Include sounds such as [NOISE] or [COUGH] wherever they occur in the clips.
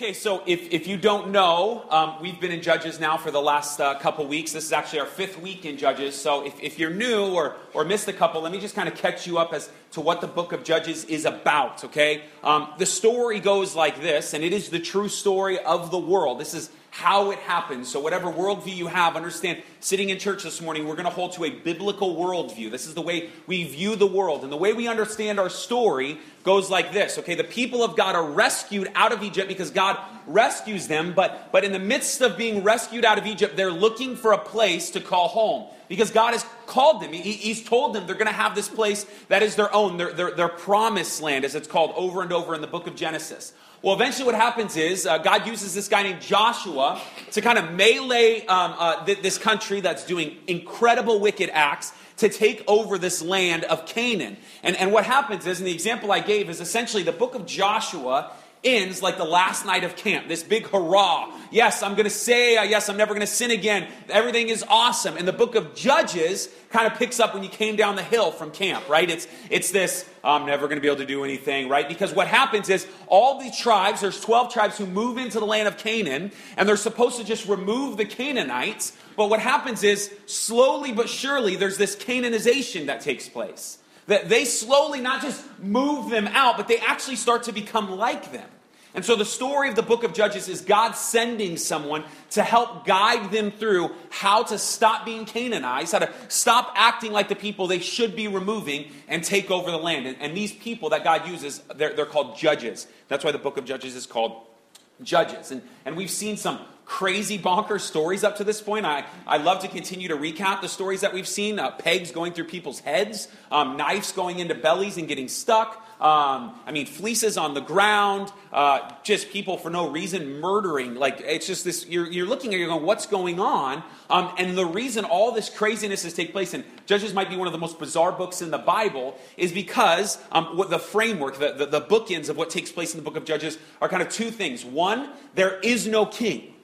Okay, so if, if you don't know, um, we've been in Judges now for the last uh, couple weeks. This is actually our fifth week in Judges. So if, if you're new or, or missed a couple, let me just kind of catch you up as to what the book of Judges is about, okay? Um, the story goes like this, and it is the true story of the world. This is how it happens. So, whatever worldview you have, understand sitting in church this morning, we're going to hold to a biblical worldview. This is the way we view the world. And the way we understand our story goes like this okay, the people of God are rescued out of Egypt because God rescues them, but, but in the midst of being rescued out of Egypt, they're looking for a place to call home because God has called them. He, he's told them they're going to have this place that is their own, their, their, their promised land, as it's called over and over in the book of Genesis. Well, eventually, what happens is uh, God uses this guy named Joshua to kind of melee um, uh, th- this country that's doing incredible wicked acts to take over this land of Canaan. And, and what happens is, and the example I gave is essentially the book of Joshua ends like the last night of camp. This big hurrah. Yes, I'm going to say, uh, yes, I'm never going to sin again. Everything is awesome. And the book of Judges kind of picks up when you came down the hill from camp, right? It's, it's this, I'm never going to be able to do anything, right? Because what happens is all these tribes, there's 12 tribes who move into the land of Canaan, and they're supposed to just remove the Canaanites. But what happens is, slowly but surely, there's this Canaanization that takes place. That they slowly not just move them out, but they actually start to become like them. And so the story of the book of Judges is God sending someone to help guide them through how to stop being Canaanized, how to stop acting like the people they should be removing and take over the land. And, and these people that God uses, they're, they're called judges. That's why the book of Judges is called Judges. And, and we've seen some crazy bonkers stories up to this point. I, I love to continue to recap the stories that we've seen uh, pegs going through people's heads, um, knives going into bellies and getting stuck. Um, I mean, fleeces on the ground, uh, just people for no reason murdering. Like, it's just this, you're, you're looking at you're going, what's going on? Um, and the reason all this craziness has taken place, and Judges might be one of the most bizarre books in the Bible, is because um, what the framework, the, the, the bookends of what takes place in the book of Judges are kind of two things. One, there is no king.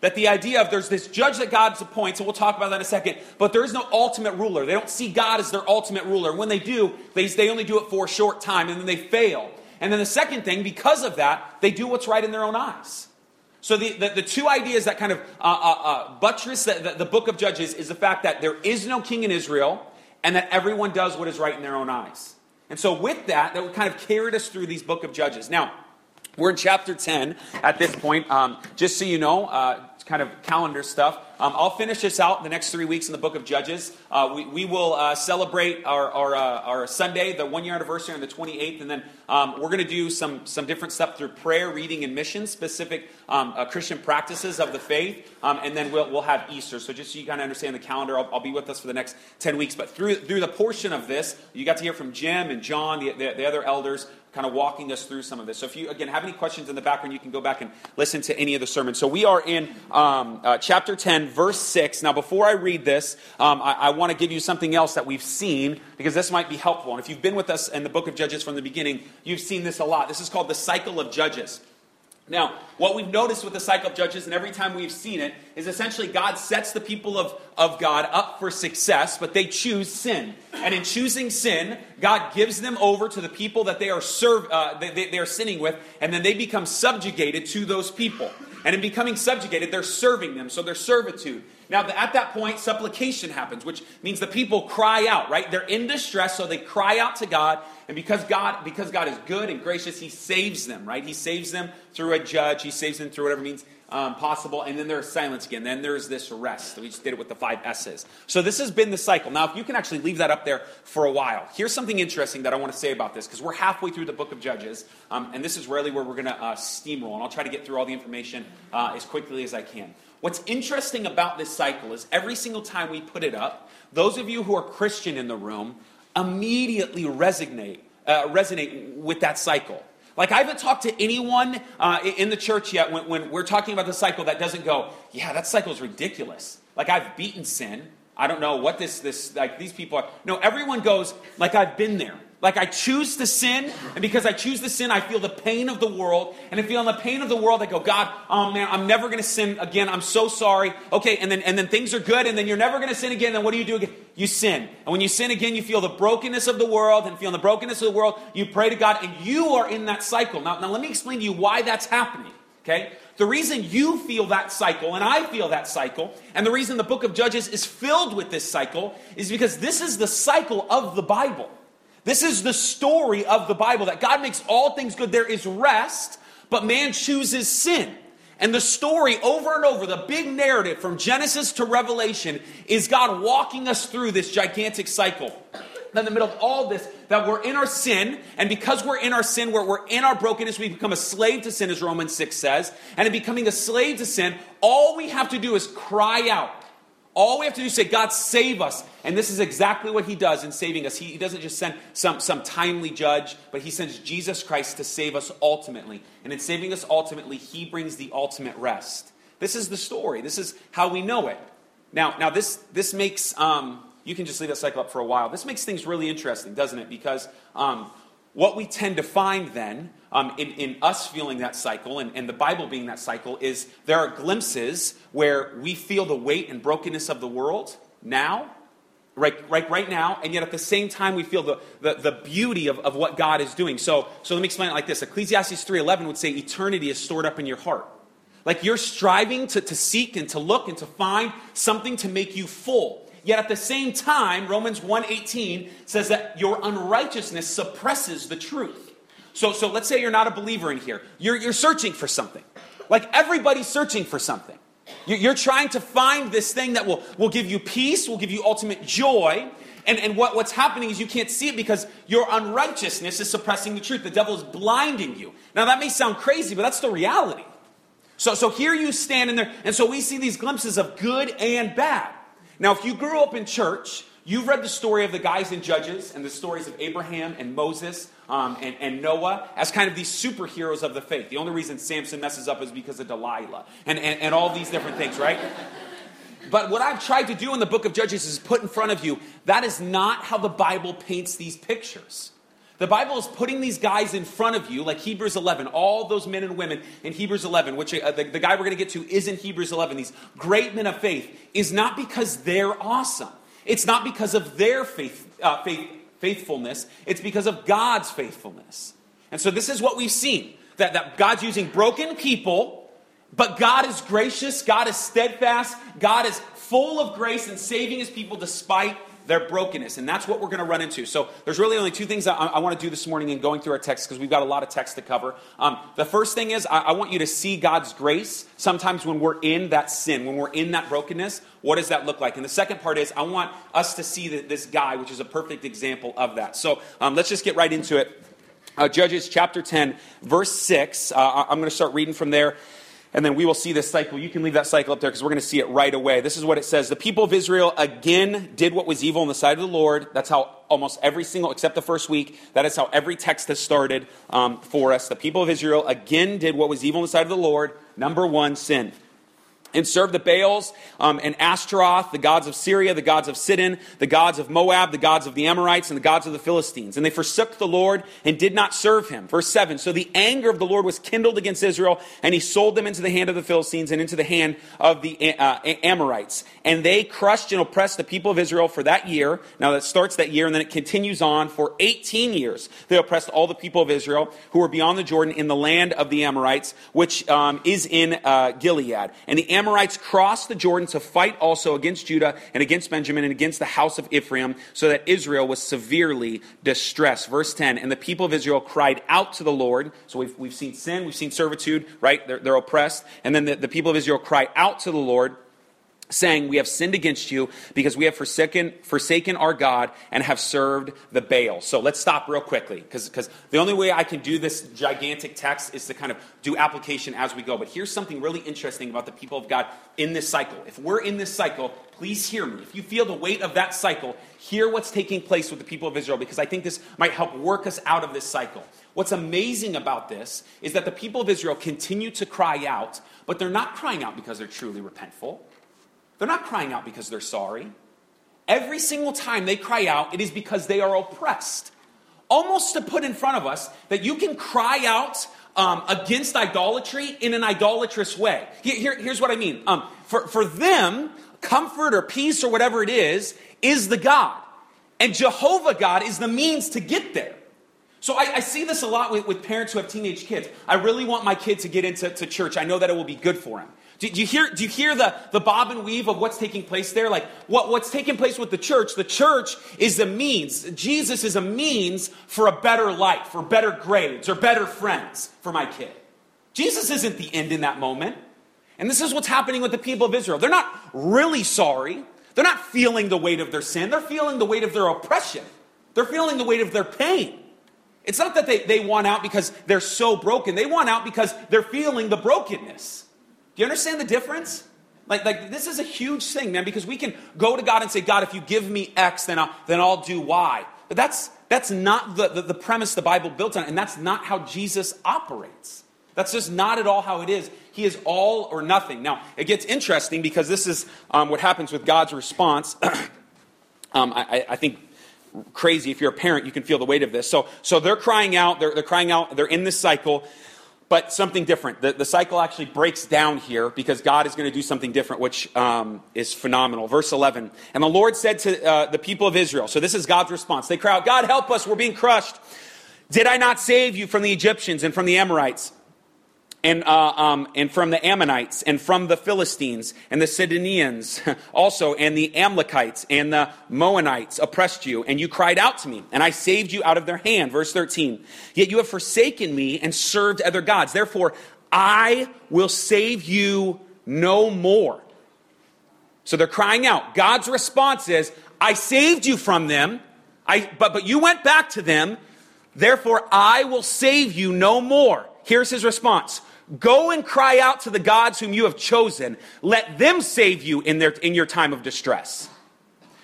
That the idea of there's this judge that God appoints, and we'll talk about that in a second, but there is no ultimate ruler. They don't see God as their ultimate ruler. When they do, they, they only do it for a short time, and then they fail. And then the second thing, because of that, they do what's right in their own eyes. So the, the, the two ideas that kind of uh, uh, uh, buttress the, the, the book of Judges is the fact that there is no king in Israel, and that everyone does what is right in their own eyes. And so with that, that would kind of carried us through these book of Judges. Now, we're in chapter 10 at this point. Um, just so you know, uh, kind of calendar stuff. Um, I'll finish this out the next three weeks in the book of Judges. Uh, we, we, will uh, celebrate our, our, uh, our, Sunday, the one year anniversary on the 28th, and then um, we're going to do some, some different stuff through prayer, reading, and mission, specific um, uh, Christian practices of the faith, um, and then we'll, we'll have Easter. So just so you kind of understand the calendar, I'll, I'll, be with us for the next 10 weeks. But through, through the portion of this, you got to hear from Jim and John, the, the, the other elders, kind of walking us through some of this. So if you, again, have any questions in the background, you can go back and listen to any of the sermons. So we are in um, uh, chapter 10, verse 6. Now, before I read this, um, I, I want to give you something else that we've seen because this might be helpful. And if you've been with us in the book of Judges from the beginning, you've seen this a lot. This is called the cycle of Judges. Now, what we've noticed with the cycle of judges, and every time we've seen it, is essentially God sets the people of, of God up for success, but they choose sin. And in choosing sin, God gives them over to the people that they are serve, uh, they, they are sinning with, and then they become subjugated to those people. And in becoming subjugated, they're serving them, so their servitude. Now, at that point, supplication happens, which means the people cry out, right? They're in distress, so they cry out to God. And because God, because God is good and gracious, He saves them, right? He saves them through a judge. He saves them through whatever means um, possible. And then there's silence again. Then there's this rest. We just did it with the five S's. So this has been the cycle. Now, if you can actually leave that up there for a while, here's something interesting that I want to say about this because we're halfway through the book of Judges, um, and this is rarely where we're going to uh, steamroll. And I'll try to get through all the information uh, as quickly as I can. What's interesting about this cycle is every single time we put it up, those of you who are Christian in the room immediately resonate, uh, resonate with that cycle. Like, I haven't talked to anyone uh, in the church yet when, when we're talking about the cycle that doesn't go, yeah, that cycle is ridiculous. Like, I've beaten sin. I don't know what this, this, like, these people are. No, everyone goes, like, I've been there. Like I choose to sin, and because I choose to sin, I feel the pain of the world. And I feel the pain of the world, I go, God, oh man, I'm never gonna sin again. I'm so sorry. Okay, and then and then things are good, and then you're never gonna sin again. Then what do you do again? You sin. And when you sin again, you feel the brokenness of the world, and feeling the brokenness of the world, you pray to God, and you are in that cycle. Now, now let me explain to you why that's happening. Okay? The reason you feel that cycle, and I feel that cycle, and the reason the book of Judges is filled with this cycle is because this is the cycle of the Bible. This is the story of the Bible that God makes all things good. There is rest, but man chooses sin. And the story over and over, the big narrative from Genesis to Revelation, is God walking us through this gigantic cycle in the middle of all this that we're in our sin, and because we're in our sin, where we're in our brokenness, we become a slave to sin, as Romans 6 says. And in becoming a slave to sin, all we have to do is cry out. All we have to do is say, God, save us. And this is exactly what he does in saving us. He, he doesn't just send some, some timely judge, but he sends Jesus Christ to save us ultimately. And in saving us ultimately, he brings the ultimate rest. This is the story. This is how we know it. Now, now this, this makes um, you can just leave that cycle up for a while. This makes things really interesting, doesn't it? Because um, what we tend to find then, um, in, in, us feeling that cycle and, and, the Bible being that cycle, is there are glimpses where we feel the weight and brokenness of the world now, right, right, right now, and yet at the same time we feel the, the, the beauty of, of what God is doing. So, so let me explain it like this Ecclesiastes 3.11 would say eternity is stored up in your heart. Like you're striving to, to seek and to look and to find something to make you full. Yet at the same time, Romans 1:18 says that your unrighteousness suppresses the truth. So, so let's say you're not a believer in here. You're, you're searching for something. Like everybody's searching for something. You're trying to find this thing that will, will give you peace, will give you ultimate joy. And, and what, what's happening is you can't see it because your unrighteousness is suppressing the truth. The devil is blinding you. Now, that may sound crazy, but that's the reality. So, so here you stand in there, and so we see these glimpses of good and bad. Now, if you grew up in church, you've read the story of the guys in Judges and the stories of Abraham and Moses um, and, and, Noah as kind of these superheroes of the faith. The only reason Samson messes up is because of Delilah and, and, and all these different things, right? But what I've tried to do in the book of Judges is put in front of you that is not how the Bible paints these pictures. The Bible is putting these guys in front of you, like Hebrews 11, all those men and women in Hebrews 11, which uh, the, the guy we're going to get to is in Hebrews 11, these great men of faith, is not because they're awesome. It's not because of their faith, uh, faith, faithfulness, it's because of God's faithfulness. And so this is what we've seen that, that God's using broken people, but God is gracious, God is steadfast, God is full of grace and saving his people despite their brokenness. And that's what we're going to run into. So there's really only two things I, I want to do this morning in going through our text because we've got a lot of text to cover. Um, the first thing is I, I want you to see God's grace sometimes when we're in that sin, when we're in that brokenness. What does that look like? And the second part is I want us to see that this guy, which is a perfect example of that. So um, let's just get right into it. Uh, Judges chapter 10, verse 6. Uh, I'm going to start reading from there and then we will see this cycle. You can leave that cycle up there because we're going to see it right away. This is what it says. The people of Israel again did what was evil in the sight of the Lord. That's how almost every single, except the first week, that is how every text has started um, for us. The people of Israel again did what was evil in the sight of the Lord. Number one, sin and served the Baals um, and Ashtaroth, the gods of Syria, the gods of Sidon, the gods of Moab, the gods of the Amorites, and the gods of the Philistines. And they forsook the Lord and did not serve him. Verse 7 So the anger of the Lord was kindled against Israel, and he sold them into the hand of the Philistines and into the hand of the uh, Amorites. And they crushed and oppressed the people of Israel for that year. Now that starts that year, and then it continues on for 18 years. They oppressed all the people of Israel who were beyond the Jordan in the land of the Amorites, which um, is in uh, Gilead. And the Amorites crossed the Jordan to fight also against Judah and against Benjamin and against the house of Ephraim, so that Israel was severely distressed. Verse 10 And the people of Israel cried out to the Lord. So we've, we've seen sin, we've seen servitude, right? They're, they're oppressed. And then the, the people of Israel cry out to the Lord saying, We have sinned against you because we have forsaken, forsaken our God and have served the Baal. So let's stop real quickly because the only way I can do this gigantic text is to kind of do application as we go. But here's something really interesting about the people of God in this cycle. If we're in this cycle, please hear me. If you feel the weight of that cycle, hear what's taking place with the people of Israel because I think this might help work us out of this cycle. What's amazing about this is that the people of Israel continue to cry out, but they're not crying out because they're truly repentful. They're not crying out because they're sorry. Every single time they cry out, it is because they are oppressed. Almost to put in front of us that you can cry out um, against idolatry in an idolatrous way. Here, here, here's what I mean. Um, for, for them, comfort or peace or whatever it is, is the God. And Jehovah God is the means to get there. So I, I see this a lot with, with, parents who have teenage kids. I really want my kid to get into to church. I know that it will be good for him. Do, do, you hear, do you hear the, the bob and weave of what's taking place there? Like what, what's taking place with the church? The church is the means. Jesus is a means for a better life, for better grades, or better friends for my kid. Jesus isn't the end in that moment. And this is what's happening with the people of Israel. They're not really sorry. They're not feeling the weight of their sin. They're feeling the weight of their oppression. They're feeling the weight of their pain. It's not that they, they want out because they're so broken. They want out because they're feeling the brokenness. Do you understand the difference? Like, like this is a huge thing, man, because we can go to God and say, God, if you give me X, then I'll, then I'll do Y. But that's, that's not the, the, the premise the Bible built on, and that's not how Jesus operates. That's just not at all how it is. He is all or nothing. Now, it gets interesting because this is um, what happens with God's response. [CLEARS THROAT] um, I, I, think crazy. If you're a parent, you can feel the weight of this. So, so they're crying out. They're, they're crying out. They're in this cycle, but something different. The, the cycle actually breaks down here because God is going to do something different, which um, is phenomenal. Verse 11. And the Lord said to uh, the people of Israel, so this is God's response. They cry out, God, help us. We're being crushed. Did I not save you from the Egyptians and from the Amorites? And, uh, um, and from the Ammonites, and from the Philistines, and the Sidonians [LAUGHS] also, and the Amalekites, and the Moabites oppressed you, and you cried out to me, and I saved you out of their hand. Verse 13. Yet you have forsaken me and served other gods. Therefore, I will save you no more. So they're crying out. God's response is, I saved you from them, I, but, but you went back to them. Therefore, I will save you no more. Here's his response Go and cry out to the gods whom you have chosen. Let them save you in, their, in your time of distress.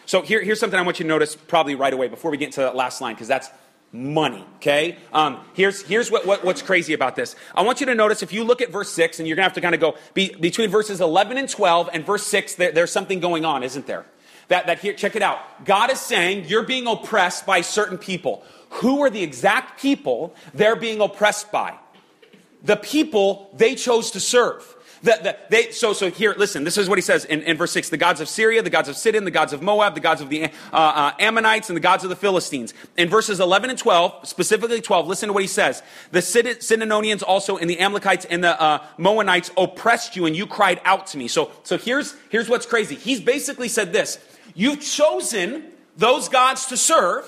So here, here's something I want you to notice probably right away before we get into that last line, because that's money, okay? Um, here's here's what, what, what's crazy about this. I want you to notice if you look at verse 6, and you're going to have to kind of go be, between verses 11 and 12 and verse 6, there, there's something going on, isn't there? That, that here, check it out. God is saying you're being oppressed by certain people. Who are the exact people they're being oppressed by? The people they chose to serve. The, the, they, so, so here, listen, this is what he says in, in, verse 6 the gods of Syria, the gods of Sidon, the gods of Moab, the gods of the uh, uh, Ammonites, and the gods of the Philistines. In verses 11 and 12, specifically 12, listen to what he says. The Sidon, Sidonians also, and the Amalekites and the uh, Moabites oppressed you, and you cried out to me. So, so here's, here's what's crazy. He's basically said this You've chosen those gods to serve,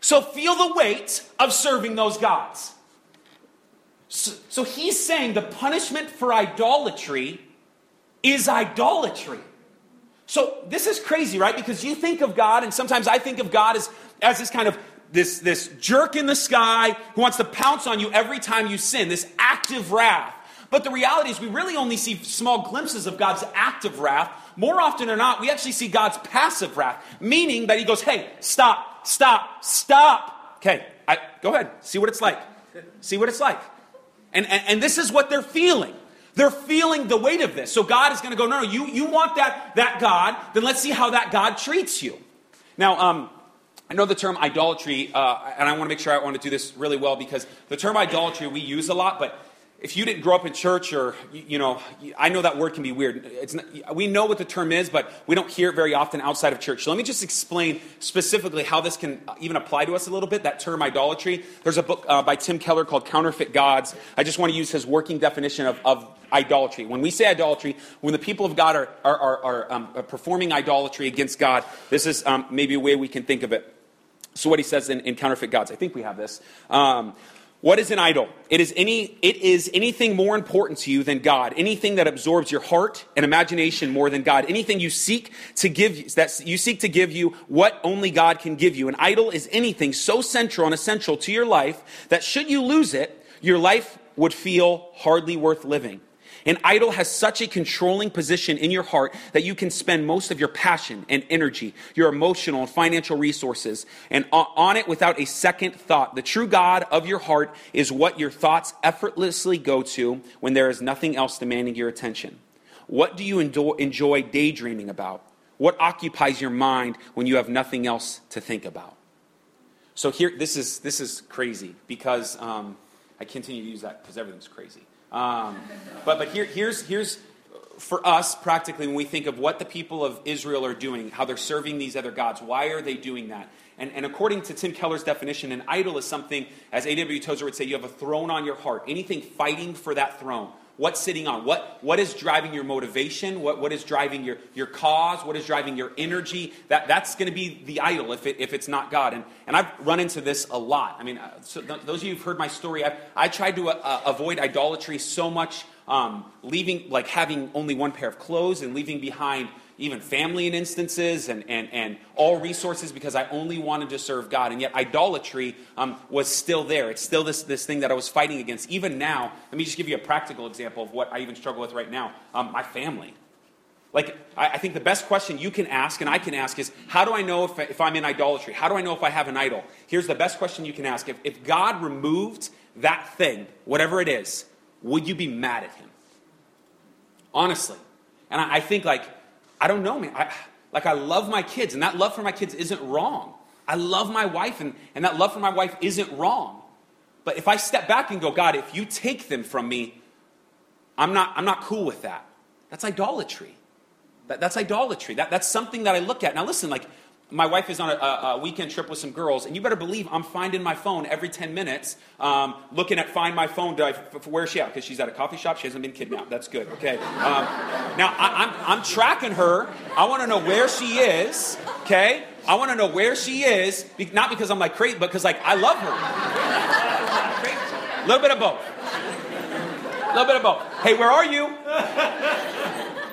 so feel the weight of serving those gods. So, so he's saying the punishment for idolatry is idolatry. So this is crazy, right? Because you think of God, and sometimes I think of God as, as this kind of this, this jerk in the sky who wants to pounce on you every time you sin, this active wrath. But the reality is, we really only see small glimpses of God's active wrath. More often than not, we actually see God's passive wrath, meaning that He goes, hey, stop, stop, stop. Okay, I, go ahead, see what it's like. See what it's like. And, and, and this is what they're feeling. They're feeling the weight of this. So God is going to go, no, no, you, you want that, that God, then let's see how that God treats you. Now, um, I know the term idolatry, uh, and I want to make sure I want to do this really well because the term idolatry we use a lot, but if you didn't grow up in church or you know i know that word can be weird. Not, we know what the term is but we don't hear it very often outside of church. So let me just explain specifically how this can even apply to us a little bit that term idolatry. There's a book uh, by tim keller called counterfeit gods. I just want to use his working definition of, of idolatry. When we say idolatry when the people of god are, are, are, are um, performing idolatry against god this is um, maybe a way we can think of it. So what he says in, in counterfeit gods i think we have this. Um, what is an idol? It is, any, it is anything more important to you than God, anything that absorbs your heart and imagination more than God, anything you seek to give that you seek to give you what only God can give you. An idol is anything so central and essential to your life that should you lose it, your life would feel hardly worth living. An idol has such a controlling position in your heart that you can spend most of your passion and energy, your emotional and financial resources, and on it without a second thought. The true God of your heart is what your thoughts effortlessly go to when there is nothing else demanding your attention. What do you enjoy daydreaming about? What occupies your mind when you have nothing else to think about? So here, this is this is crazy because um, I continue to use that because everything's crazy. Um, but but here, here's, here's for us practically when we think of what the people of Israel are doing, how they're serving these other gods. Why are they doing that? And, and according to Tim Keller's definition, an idol is something, as A.W. Tozer would say, you have a throne on your heart. Anything fighting for that throne. What's sitting on? What, what is driving your motivation? What, what is driving your, your cause? What is driving your energy? That, that's going to be the idol if, it, if it's not God. And, and I've run into this a lot. I mean, uh, so th- those of you who've heard my story, I've, I tried to uh, uh, avoid idolatry so much, um, leaving, like having only one pair of clothes and leaving behind even family in instances and, and, and all resources because I only wanted to serve God. And yet idolatry um, was still there. It's still this, this thing that I was fighting against. Even now, let me just give you a practical example of what I even struggle with right now um, my family. Like, I, I, think the best question you can ask and I can ask is how do I know if, if I'm in idolatry? How do I know if I have an idol? Here's the best question you can ask. If, if God removed that thing, whatever it is, would you be mad at Him? Honestly. And I, I think, like, I don't know, man. I, like, I love my kids, and that love for my kids isn't wrong. I love my wife, and, and that love for my wife isn't wrong. But if I step back and go, God, if you take them from me, I'm not, I'm not cool with that. That's idolatry. That, that's idolatry. That, that's something that I look at. Now, listen, like, my wife is on a, a, weekend trip with some girls, and you better believe I'm finding my phone every 10 minutes, um, looking at Find My Phone. I, where is she at? Because she's at a coffee shop. She hasn't been kidnapped. That's good. Okay. Um, now, I, I'm, I'm tracking her. I want to know where she is. Okay. I want to know where she is, not because I'm like crazy, but because like I love her. A little bit of both. A little bit of both. Hey, where are you?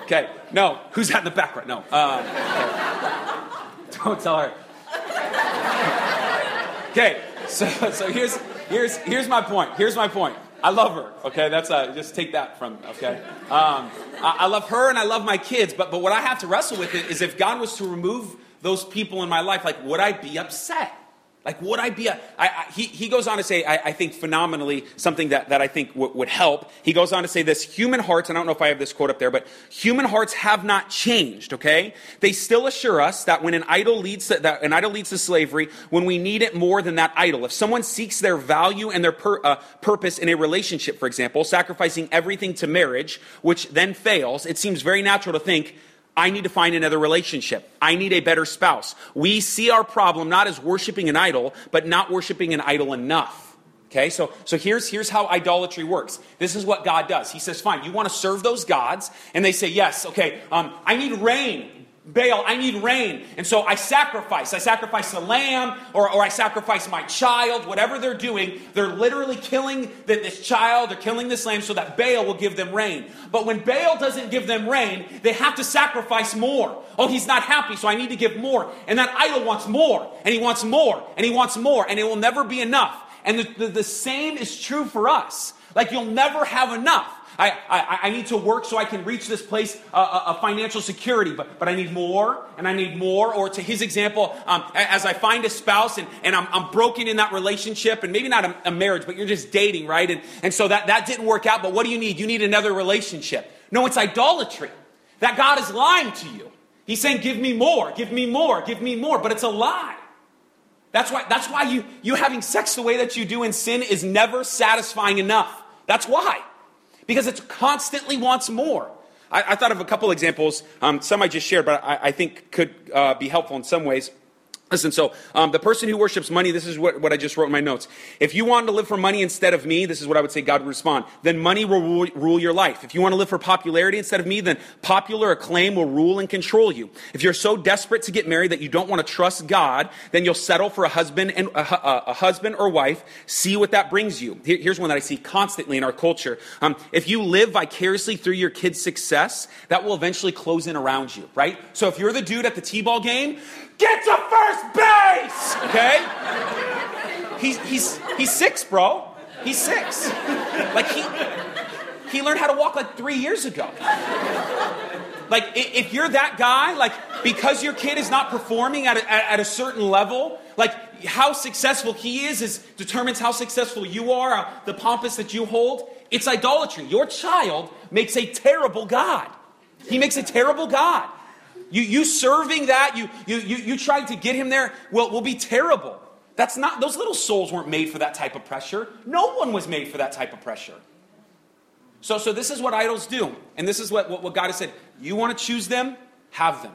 Okay. No. Who's that in the background? No. Uh, okay. Don't tell her. okay, so, so here's, here's, here's my point. Here's my point. I love her. Okay, that's uh, just take that from. Okay, um, I, I love her and I love my kids. But but what I have to wrestle with it is if God was to remove those people in my life, like would I be upset? Like, would I be a. I, I, he, he goes on to say, I, I think phenomenally, something that, that I think w- would help. He goes on to say this human hearts, and I don't know if I have this quote up there, but human hearts have not changed, okay? They still assure us that when an idol leads to, that an idol leads to slavery, when we need it more than that idol. If someone seeks their value and their uh, purpose in a relationship, for example, sacrificing everything to marriage, which then fails, it seems very natural to think, I need to find another relationship. I need a better spouse. We see our problem not as worshiping an idol, but not worshiping an idol enough. Okay, so, so here's, here's how idolatry works. This is what God does. He says, fine, you want to serve those gods? And they say, yes, okay, um, I need rain. Baal, I need rain. And so I sacrifice. I sacrifice a lamb or, or I sacrifice my child, whatever they're doing. They're literally killing this child, they're killing this lamb so that Baal will give them rain. But when Baal doesn't give them rain, they have to sacrifice more. Oh, he's not happy, so I need to give more. And that idol wants more, and he wants more, and he wants more, and it will never be enough. And the, the, the same is true for us. Like you'll never have enough. I, I, I need to work so I can reach this place uh, uh, of financial security, but, but I need more and I need more. Or to his example, um, as I find a spouse and, and I'm, I'm broken in that relationship, and maybe not a, a marriage, but you're just dating, right? And, and so that, that didn't work out, but what do you need? You need another relationship. No, it's idolatry. That God is lying to you. He's saying, Give me more, give me more, give me more, but it's a lie. That's why, that's why you, you having sex the way that you do in sin is never satisfying enough. That's why because it constantly wants more. I, I thought of a couple examples, um, some I just shared, but I, I think could uh, be helpful in some ways. Listen, so um, the person who worships money, this is what, what I just wrote in my notes. If you want to live for money instead of me, this is what I would say God would respond, then money will rule, your life. If you want to live for popularity instead of me, then popular acclaim will rule and control you. If you're so desperate to get married that you don't want to trust God, then you'll settle for a husband and a, a, a husband or wife. See what that brings you. Here, here's one that I see constantly in our culture. Um, if you live vicariously through your kid's success, that will eventually close in around you, right? So if you're the dude at the T-ball game, Get to first base! Okay? He's, he's, he's six, bro. He's six. Like, he, he learned how to walk like three years ago. Like, if you're that guy, like, because your kid is not performing at a, at a certain level, like, how successful he is is determines how successful you are, uh, the pompous that you hold. It's idolatry. Your child makes a terrible God. He makes a terrible God. You, you serving that, you, you, you, you trying to get him there will, will be terrible. That's not, those little souls weren't made for that type of pressure. No one was made for that type of pressure. So, so this is what idols do. And this is what, what, what God has said. You want to choose them? Have them.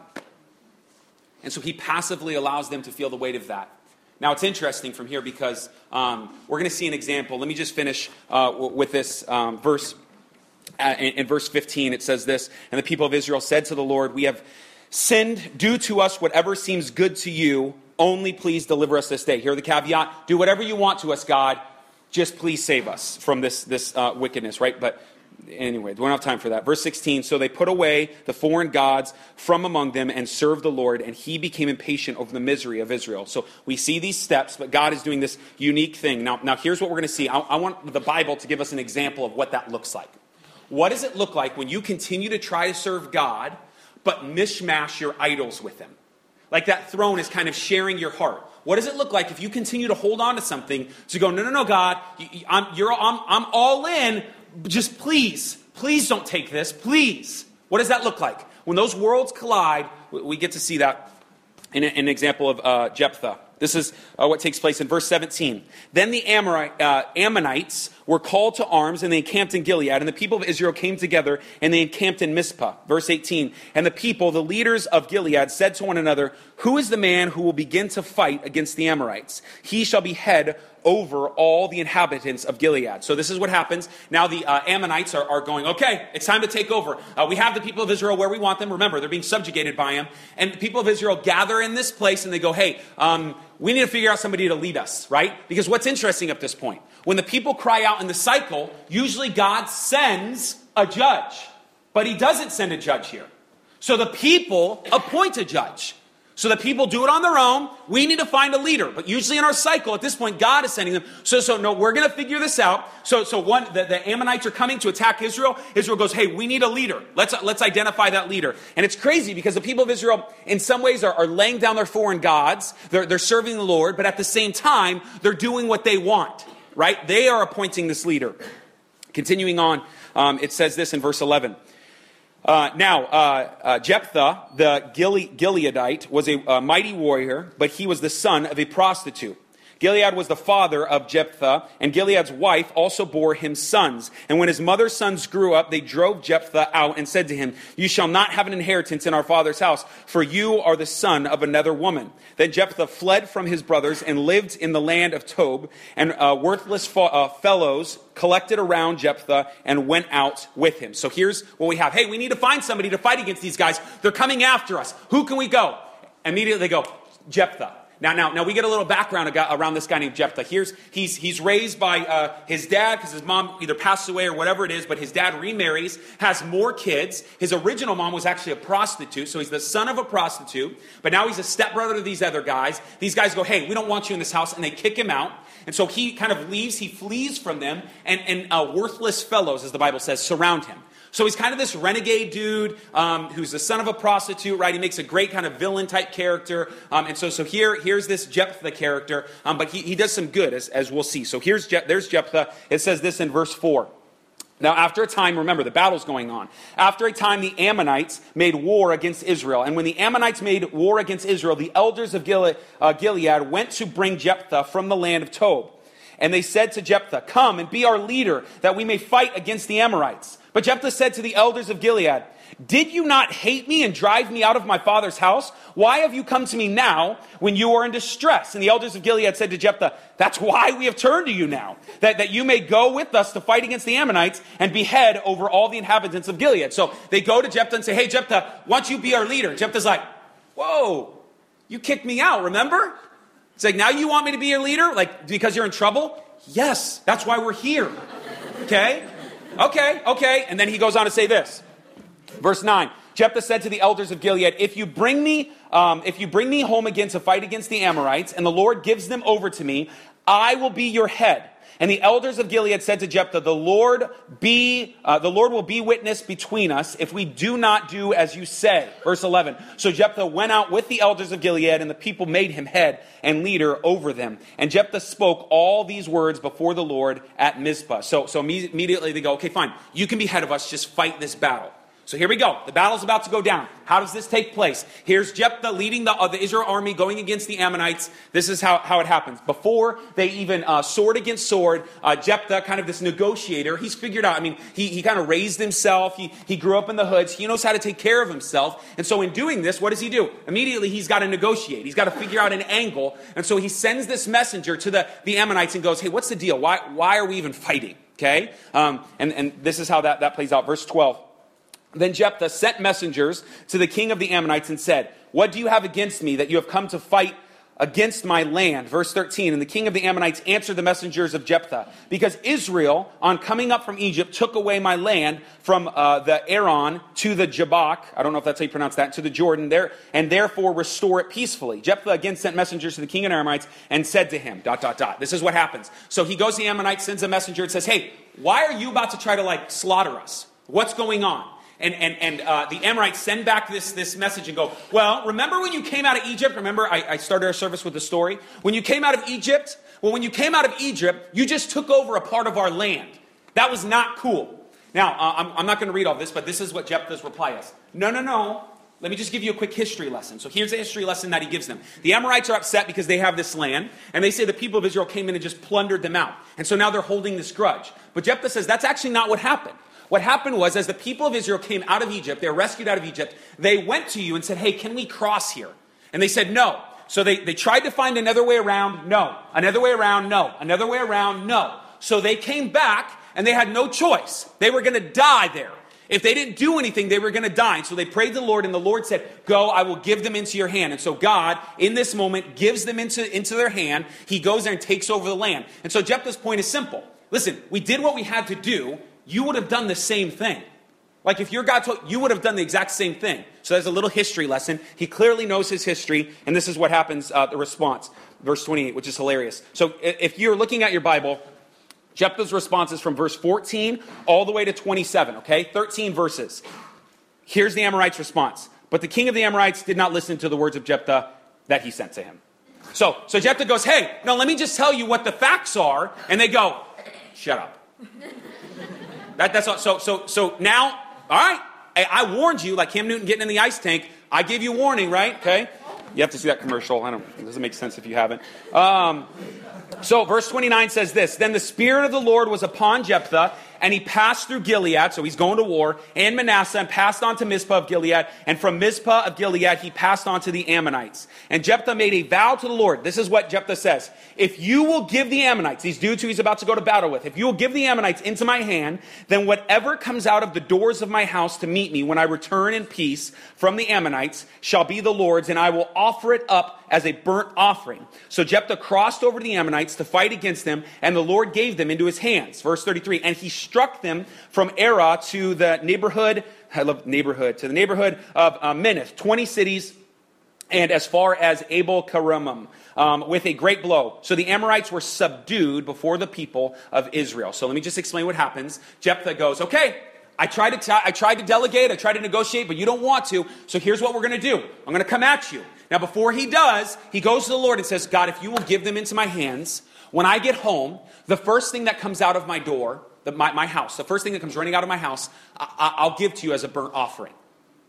And so he passively allows them to feel the weight of that. Now, it's interesting from here because um, we're going to see an example. Let me just finish uh, with this um, verse. Uh, in, in verse 15, it says this And the people of Israel said to the Lord, We have sinned. Do to us whatever seems good to you. Only please deliver us this day. Here the caveat do whatever you want to us, God. Just please save us from this, this uh, wickedness, right? But anyway, we don't have time for that. Verse 16 So they put away the foreign gods from among them and served the Lord, and he became impatient over the misery of Israel. So we see these steps, but God is doing this unique thing. Now, now here's what we're going to see. I, I want the Bible to give us an example of what that looks like. What does it look like when you continue to try to serve God, but mishmash your idols with them. Like that throne is kind of sharing your heart. What does it look like if you continue to hold on to something to go, no, no, no, God, I'm, I'm, I'm all in, just please, please don't take this, please. What does that look like? When those worlds collide, we get to see that in an example of uh, Jephthah. This is uh, what takes place in verse 17. Then the Amorite, uh, Ammonites were called to arms and they encamped in Gilead, and the people of Israel came together and they encamped in Mizpah. Verse 18. And the people, the leaders of Gilead, said to one another, Who is the man who will begin to fight against the Amorites? He shall be head over all the inhabitants of Gilead. So this is what happens. Now the uh, Ammonites are, are, going, okay, it's time to take over. Uh, we have the people of Israel where we want them. Remember, they're being subjugated by him. And the people of Israel gather in this place and they go, hey, um, we need to figure out somebody to lead us, right? Because what's interesting at this point, when the people cry out in the cycle, usually God sends a judge. But he doesn't send a judge here. So the people appoint a judge. So the people do it on their own. We need to find a leader. But usually in our cycle, at this point, God is sending them. So, so no, we're going to figure this out. So, so one, the, the, Ammonites are coming to attack Israel. Israel goes, hey, we need a leader. Let's, let's identify that leader. And it's crazy because the people of Israel, in some ways, are, are laying down their foreign gods. They're, they're serving the Lord, but at the same time, they're doing what they want, right? They are appointing this leader. Continuing on, um, it says this in verse 11. Uh, now, uh, uh, Jephthah, the Gileadite, was a, a mighty warrior, but he was the son of a prostitute. Gilead was the father of Jephthah, and Gilead's wife also bore him sons. And when his mother's sons grew up, they drove Jephthah out and said to him, You shall not have an inheritance in our father's house, for you are the son of another woman. Then Jephthah fled from his brothers and lived in the land of Tob, and uh, worthless fo- uh, fellows collected around Jephthah and went out with him. So here's what we have. Hey, we need to find somebody to fight against these guys. They're coming after us. Who can we go? Immediately they go, Jephthah. Now, now, now we get a little background around this guy named Jephthah. Here's, he's, he's raised by uh, his dad because his mom either passed away or whatever it is, but his dad remarries, has more kids. His original mom was actually a prostitute, so he's the son of a prostitute, but now he's a stepbrother to these other guys. These guys go, hey, we don't want you in this house, and they kick him out. And so he kind of leaves, he flees from them, and, and uh, worthless fellows, as the Bible says, surround him. So he's kind of this renegade dude um, who's the son of a prostitute, right? He makes a great kind of villain type character. Um, and so, so here, here's this Jephthah character, um, but he, he does some good, as, as we'll see. So here's Je- there's Jephthah. It says this in verse 4. Now, after a time, remember, the battle's going on. After a time, the Ammonites made war against Israel. And when the Ammonites made war against Israel, the elders of uh, Gilead went to bring Jephthah from the land of Tob. And they said to Jephthah, Come and be our leader, that we may fight against the Amorites. But Jephthah said to the elders of Gilead, Did you not hate me and drive me out of my father's house? Why have you come to me now when you are in distress? And the elders of Gilead said to Jephthah, That's why we have turned to you now, that, that you may go with us to fight against the Ammonites and behead over all the inhabitants of Gilead. So they go to Jephthah and say, Hey, Jephthah, why don't you be our leader? Jephthah's like, Whoa, you kicked me out, remember? It's like, now you want me to be your leader? Like, because you're in trouble? Yes, that's why we're here. Okay? Okay, okay. And then he goes on to say this. Verse 9. Jephthah said to the elders of Gilead, If you bring me, um, if you bring me home again to fight against the Amorites, and the Lord gives them over to me, I will be your head and the elders of Gilead said to Jephthah, "The Lord be, uh, the Lord will be witness between us if we do not do as you say." Verse eleven. So Jephthah went out with the elders of Gilead, and the people made him head and leader over them. And Jephthah spoke all these words before the Lord at Mizpah. So, so immediately they go, "Okay, fine. You can be head of us. Just fight this battle." So here we go. The battle's about to go down. How does this take place? Here's Jephthah leading the, uh, the Israel army going against the Ammonites. This is how, how it happens. Before they even uh, sword against sword, uh, Jephthah, kind of this negotiator, he's figured out, I mean, he, he kind of raised himself. He, he grew up in the hoods. He knows how to take care of himself. And so in doing this, what does he do? Immediately, he's got to negotiate. He's got to figure out an angle. And so he sends this messenger to the, the Ammonites and goes, hey, what's the deal? Why, why are we even fighting? Okay? Um, and, and this is how that, that plays out. Verse 12. Then Jephthah sent messengers to the king of the Ammonites and said, What do you have against me that you have come to fight against my land? Verse 13. And the king of the Ammonites answered the messengers of Jephthah, Because Israel, on coming up from Egypt, took away my land from uh, the Arnon to the Jabbok, I don't know if that's how you pronounce that, to the Jordan, there, and therefore restore it peacefully. Jephthah again sent messengers to the king of the Ammonites and said to him, dot, dot, dot. This is what happens. So he goes to the Ammonites, sends a messenger, and says, Hey, why are you about to try to like slaughter us? What's going on? And, and, and uh, the Amorites send back this, this message and go, Well, remember when you came out of Egypt? Remember, I, I started our service with the story. When you came out of Egypt, well, when you came out of Egypt, you just took over a part of our land. That was not cool. Now, uh, I'm, I'm, not going to read all this, but this is what Jephthah's reply is. No, no, no. Let me just give you a quick history lesson. So here's a history lesson that he gives them. The Amorites are upset because they have this land, and they say the people of Israel came in and just plundered them out. And so now they're holding this grudge. But Jephthah says that's actually not what happened. What happened was, as the people of Israel came out of Egypt, they were rescued out of Egypt, they went to you and said, Hey, can we cross here? And they said, No. So they, they tried to find another way around, no. Another way around, no. Another way around, no. So they came back and they had no choice. They were going to die there. If they didn't do anything, they were going to die. And so they prayed to the Lord, and the Lord said, Go, I will give them into your hand. And so God, in this moment, gives them into, into their hand. He goes there and takes over the land. And so Jephthah's point is simple. Listen, we did what we had to do you would have done the same thing. Like if your God told you would have done the exact same thing. So there's a little history lesson. He clearly knows his history, and this is what happens, uh, the response. Verse 28, which is hilarious. So if you're looking at your Bible, Jephthah's response is from verse 14 all the way to 27, okay? 13 verses. Here's the Amorites' response. But the king of the Amorites did not listen to the words of Jephthah that he sent to him. So, so Jephthah goes, hey, now let me just tell you what the facts are. And they go, shut up. That, that's all. So, so, so now, all right, I, I warned you, like Cam Newton getting in the ice tank. I gave you warning, right? Okay. You have to see that commercial. I don't. It doesn't make sense if you haven't. Um, so, verse 29 says this Then the Spirit of the Lord was upon Jephthah, and he passed through Gilead, so he's going to war, and Manasseh, and passed on to Mizpah of Gilead. And from Mizpah of Gilead, he passed on to the Ammonites. And Jephthah made a vow to the Lord. This is what Jephthah says If you will give the Ammonites, these dudes who he's about to go to battle with, if you will give the Ammonites into my hand, then whatever comes out of the doors of my house to meet me when I return in peace from the Ammonites shall be the Lord's, and I will offer it up as a burnt offering. So Jephthah crossed over to the Ammonites to fight against them, and the Lord gave them into his hands. Verse 33 And he struck them from Aroer to the neighborhood, I love neighborhood, to the neighborhood of uh, Minnith, 20 cities, and as far as Abel Keramim. Um, with a great blow. So the Amorites were subdued before the people of Israel. So let me just explain what happens. Jephthah goes, okay, I tried, to t- I tried to delegate, I tried to negotiate, but you don't want to. So here's what we're going to do. I'm going to come at you. Now, before he does, he goes to the Lord and says, God, if you will give them into my hands, when I get home, the first thing that comes out of my door, the, my, my house, the first thing that comes running out of my house, I, will give to you as a burnt offering.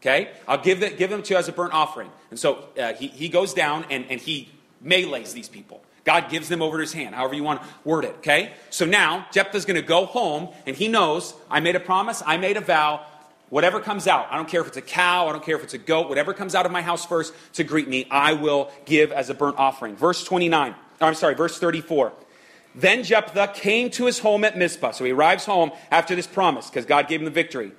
Okay? I'll give, the, give them to you as a burnt offering. And so uh, he, he goes down and, and he melees these people. God gives them over to his hand, however you want to word it, okay? So now Jephthah's going to go home and he knows I made a promise, I made a vow. Whatever comes out, I don't care if it's a cow, I don't care if it's a goat, whatever comes out of my house first to greet me, I will give as a burnt offering. Verse 29, I'm sorry, verse 34. Then Jephthah came to his home at Mizpah. So he arrives home after this promise because God gave him the victory.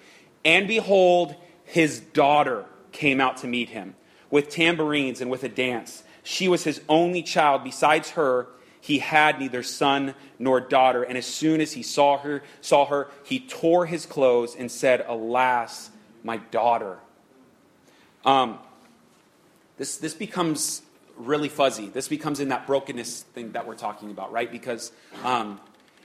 And behold, his daughter came out to meet him with tambourines and with a dance. She was his only child. Besides her, he had neither son nor daughter. And as soon as he saw her, saw her, he tore his clothes and said, "Alas, my daughter." Um, this this becomes really fuzzy. This becomes in that brokenness thing that we're talking about, right? Because um,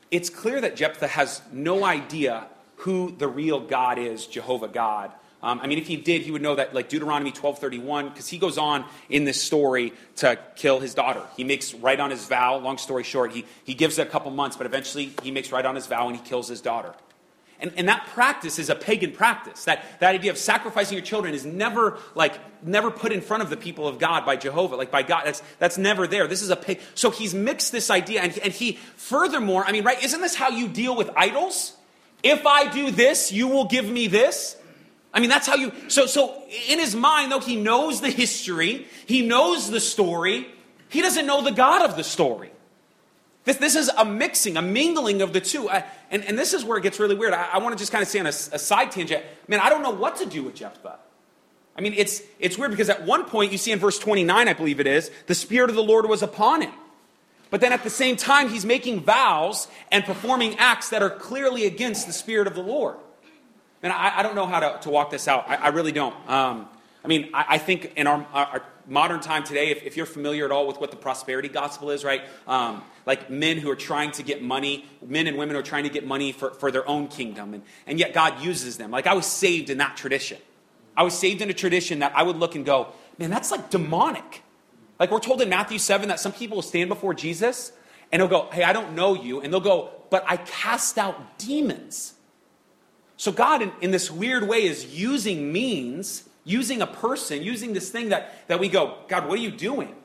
it's clear that Jephthah has no idea who the real God is, Jehovah God. Um, I mean, if he did, he would know that, like Deuteronomy 12:31, because he goes on in this story to kill his daughter. He makes right on his vow. Long story short, he, he gives it a couple months, but eventually he makes right on his vow and he kills his daughter. And, and that practice is a pagan practice. That, that idea of sacrificing your children is never like never put in front of the people of God by Jehovah, like by God. That's, that's never there. This is a pig. So he's mixed this idea, and, and he furthermore, I mean, right, isn't this how you deal with idols? If I do this, you will give me this. I mean, that's how you. So, so in his mind, though, he knows the history, he knows the story, he doesn't know the God of the story. This, this is a mixing, a mingling of the two. I, and, and this is where it gets really weird. I, I want to just kind of say on a, a side tangent, man, I don't know what to do with Jephthah. I mean, it's, it's weird because at one point, you see in verse 29, I believe it is, the Spirit of the Lord was upon him. But then at the same time, he's making vows and performing acts that are clearly against the Spirit of the Lord. And I, I don't know how to, to walk this out. I, I really don't. Um, I mean, I, I think in our, our, modern time today, if, if, you're familiar at all with what the prosperity gospel is, right? Um, like men who are trying to get money, men and women who are trying to get money for, for their own kingdom, and, and yet God uses them. Like I was saved in that tradition. I was saved in a tradition that I would look and go, man, that's like demonic. Like we're told in Matthew 7 that some people will stand before Jesus and he'll go, hey, I don't know you. And they'll go, but I cast out demons. So God, in, in this weird way, is using means using a person, using this thing that, that we go, God, what are you doing?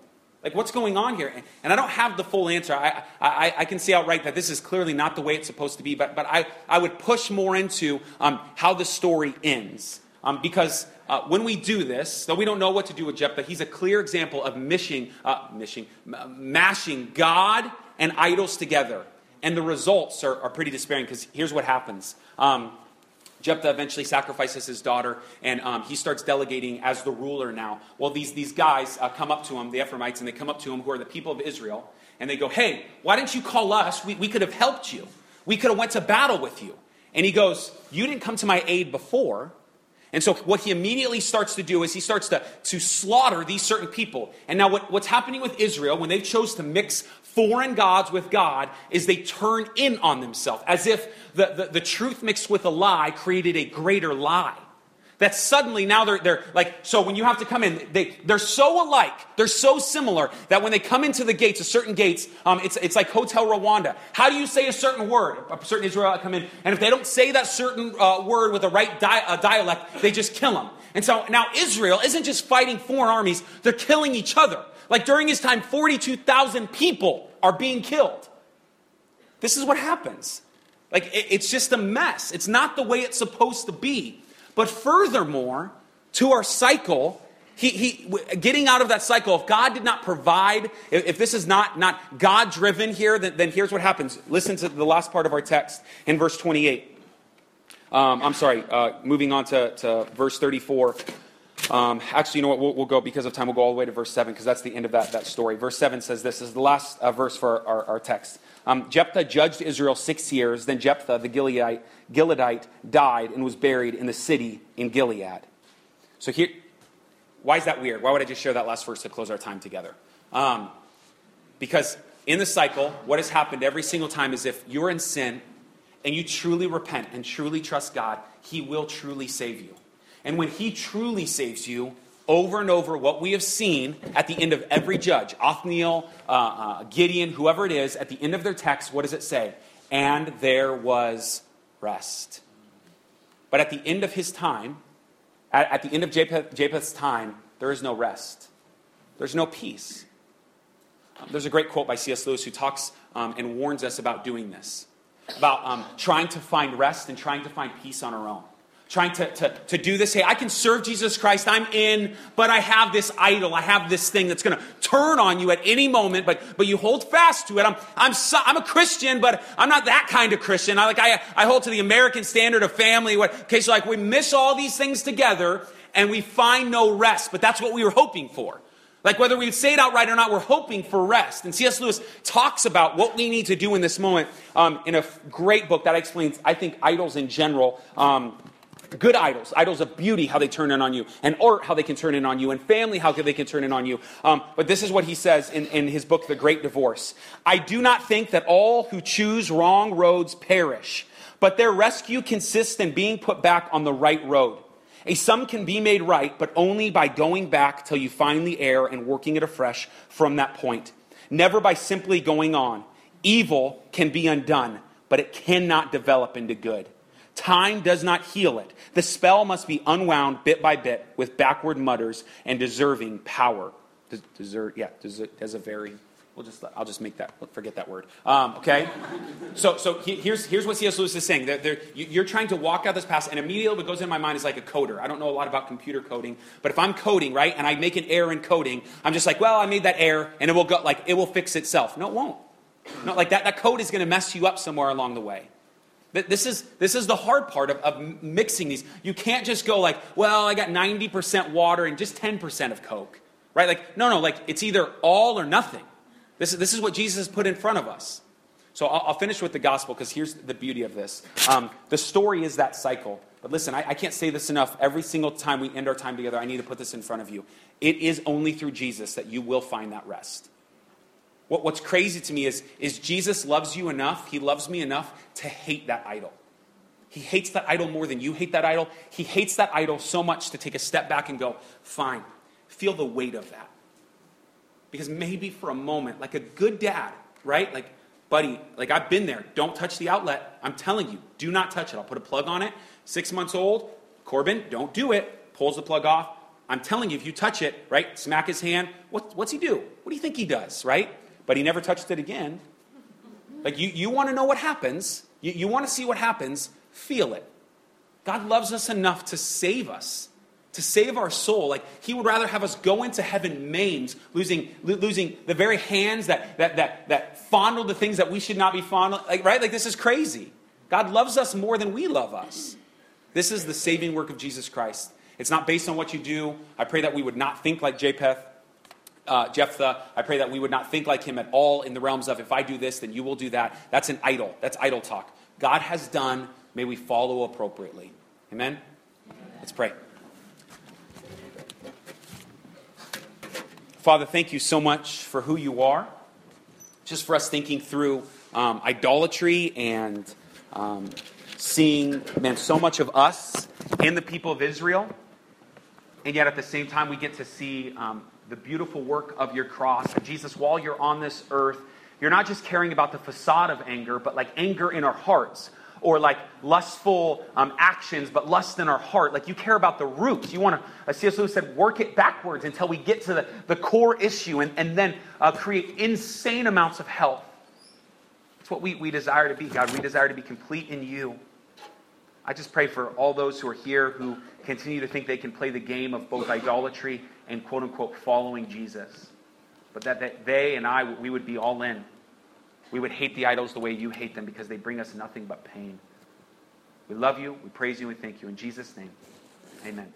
Like, what's going on here? And I don't have the full answer. I, I, I can see outright that this is clearly not the way it's supposed to be, but, but I, I would push more into um, how the story ends. Um, because uh, when we do this, though we don't know what to do with Jephthah, he's a clear example of mishing, uh, mishing, mashing God and idols together. And the results are, are pretty despairing because here's what happens. Um, Jephthah eventually sacrifices his daughter, and um, he starts delegating as the ruler now. Well, these, these guys uh, come up to him, the Ephraimites, and they come up to him, who are the people of Israel, and they go, hey, why didn't you call us? We, we could have helped you. We could have went to battle with you. And he goes, you didn't come to my aid before. And so what he immediately starts to do is he starts to, to slaughter these certain people. And now what, what's happening with Israel, when they chose to mix foreign gods with God is they turn in on themselves, as if the, the, the, truth mixed with a lie created a greater lie. That suddenly now they're, they're like, so when you have to come in, they, they're so alike, they're so similar that when they come into the gates, a certain gates, um, it's, it's like Hotel Rwanda. How do you say a certain word? A certain Israelite come in, and if they don't say that certain uh, word with the right di- uh, dialect, they just kill them. And so now Israel isn't just fighting foreign armies, they're killing each other. Like during his time, 42,000 people are being killed. This is what happens. Like it's just a mess. It's not the way it's supposed to be. But furthermore, to our cycle, he, he, getting out of that cycle, if God did not provide, if, if this is not, not God driven here, then, then, here's what happens. Listen to the last part of our text in verse 28. Um, I'm sorry, uh, moving on to, to verse 34. Um, actually, you know what? We'll, we'll, go, because of time, we'll go all the way to verse 7, because that's the end of that, that story. Verse 7 says this, this is the last uh, verse for our, our text. Um, Jephthah judged Israel six years. Then Jephthah, the Gileadite, Gileadite, died and was buried in the city in Gilead. So here, why is that weird? Why would I just share that last verse to close our time together? Um, because in the cycle, what has happened every single time is if you're in sin and you truly repent and truly trust God, He will truly save you. And when He truly saves you, over and over, what we have seen at the end of every judge, Othniel, uh, uh, Gideon, whoever it is, at the end of their text, what does it say? And there was rest. But at the end of his time, at, at the end of Japheth, Japheth's time, there is no rest. There's no peace. Um, there's a great quote by C.S. Lewis who talks um, and warns us about doing this, about um, trying to find rest and trying to find peace on our own trying to, to, to do this. Hey, I can serve Jesus Christ. I'm in, but I have this idol. I have this thing that's going to turn on you at any moment, but, but you hold fast to it. I'm, I'm, so, I'm a Christian, but I'm not that kind of Christian. I, like, I, I hold to the American standard of family. Okay, so like we miss all these things together and we find no rest, but that's what we were hoping for. Like whether we say it outright or not, we're hoping for rest. And C.S. Lewis talks about what we need to do in this moment um, in a great book that explains, I think, idols in general. Um, good idols, idols of beauty, how they turn in on you, and art, how they can turn in on you, and family, how they can turn in on you. Um, but this is what he says in, in his book, The Great Divorce. I do not think that all who choose wrong roads perish, but their rescue consists in being put back on the right road. A sum can be made right, but only by going back till you find the error and working it afresh from that point. Never by simply going on. Evil can be undone, but it cannot develop into good. Time does not heal it. The spell must be unwound bit by bit with backward mutters and deserving power. Des- desert, yeah, des- deserving. We'll just, I'll just make that, forget that word. Um, okay? So, so he- here's, here's what C.S. Lewis is saying. They're, they're, you- you're trying to walk out this path, and immediately what goes in my mind is like a coder. I don't know a lot about computer coding, but if I'm coding, right, and I make an error in coding, I'm just like, well, I made that error, and it will go, like, it will fix itself. No, it won't. No, like that, that code is going to mess you up somewhere along the way. Th- This is, this is the hard part of, of mixing these. You can't just go like, well, I got 90% water and just 10% of Coke. Right? Like, no, no, like it's either all or nothing. This is, this is what Jesus has put in front of us. So I'll, I'll finish with the gospel because here's the beauty of this. Um, the story is that cycle. But listen, I, I can't say this enough. Every single time we end our time together, I need to put this in front of you. It is only through Jesus that you will find that rest. What, what's crazy to me is, is Jesus loves you enough, he loves me enough to hate that idol. He hates that idol more than you hate that idol. He hates that idol so much to take a step back and go, fine, feel the weight of that. Because maybe for a moment, like a good dad, right? Like, buddy, like I've been there. Don't touch the outlet. I'm telling you, do not touch it. I'll put a plug on it. Six months old, Corbin, don't do it. Pulls the plug off. I'm telling you, if you touch it, right, smack his hand. What, what's he do? What do you think he does, right? But he never touched it again. Like, you, you want to know what happens, you, you want to see what happens, feel it. God loves us enough to save us, to save our soul. Like, He would rather have us go into heaven maimed, losing, lo- losing the very hands that, that, that, that fondle the things that we should not be fondling. Like, right? Like, this is crazy. God loves us more than we love us. This is the saving work of Jesus Christ. It's not based on what you do. I pray that we would not think like Japheth uh, Jephthah. I pray that we would not think like him at all in the realms of if I do this, then you will do that. That's an idol. That's idol talk. God has done. May we follow appropriately. Amen? Let's pray. Father, thank you so much for who you are. Just for us thinking through um, idolatry and um, seeing, man, so much of us in the people of Israel. And yet at the same time, we get to see um, the beautiful work of your cross. And Jesus, while you're on this earth, you're not just caring about the facade of anger, but like anger in our hearts, or like lustful um, actions, but lust in our heart. Like you care about the roots. You want to, as C.S. Lewis said, work it backwards until we get to the, the core issue and, and then uh, create insane amounts of health. It's what we, we desire to be, God. We desire to be complete in you. I just pray for all those who are here who continue to think they can play the game of both idolatry and quote unquote following Jesus. But that, that they and I, we would be all in. We would hate the idols the way you hate them because they bring us nothing but pain. We love you, we praise you, we thank you. In Jesus' name, amen.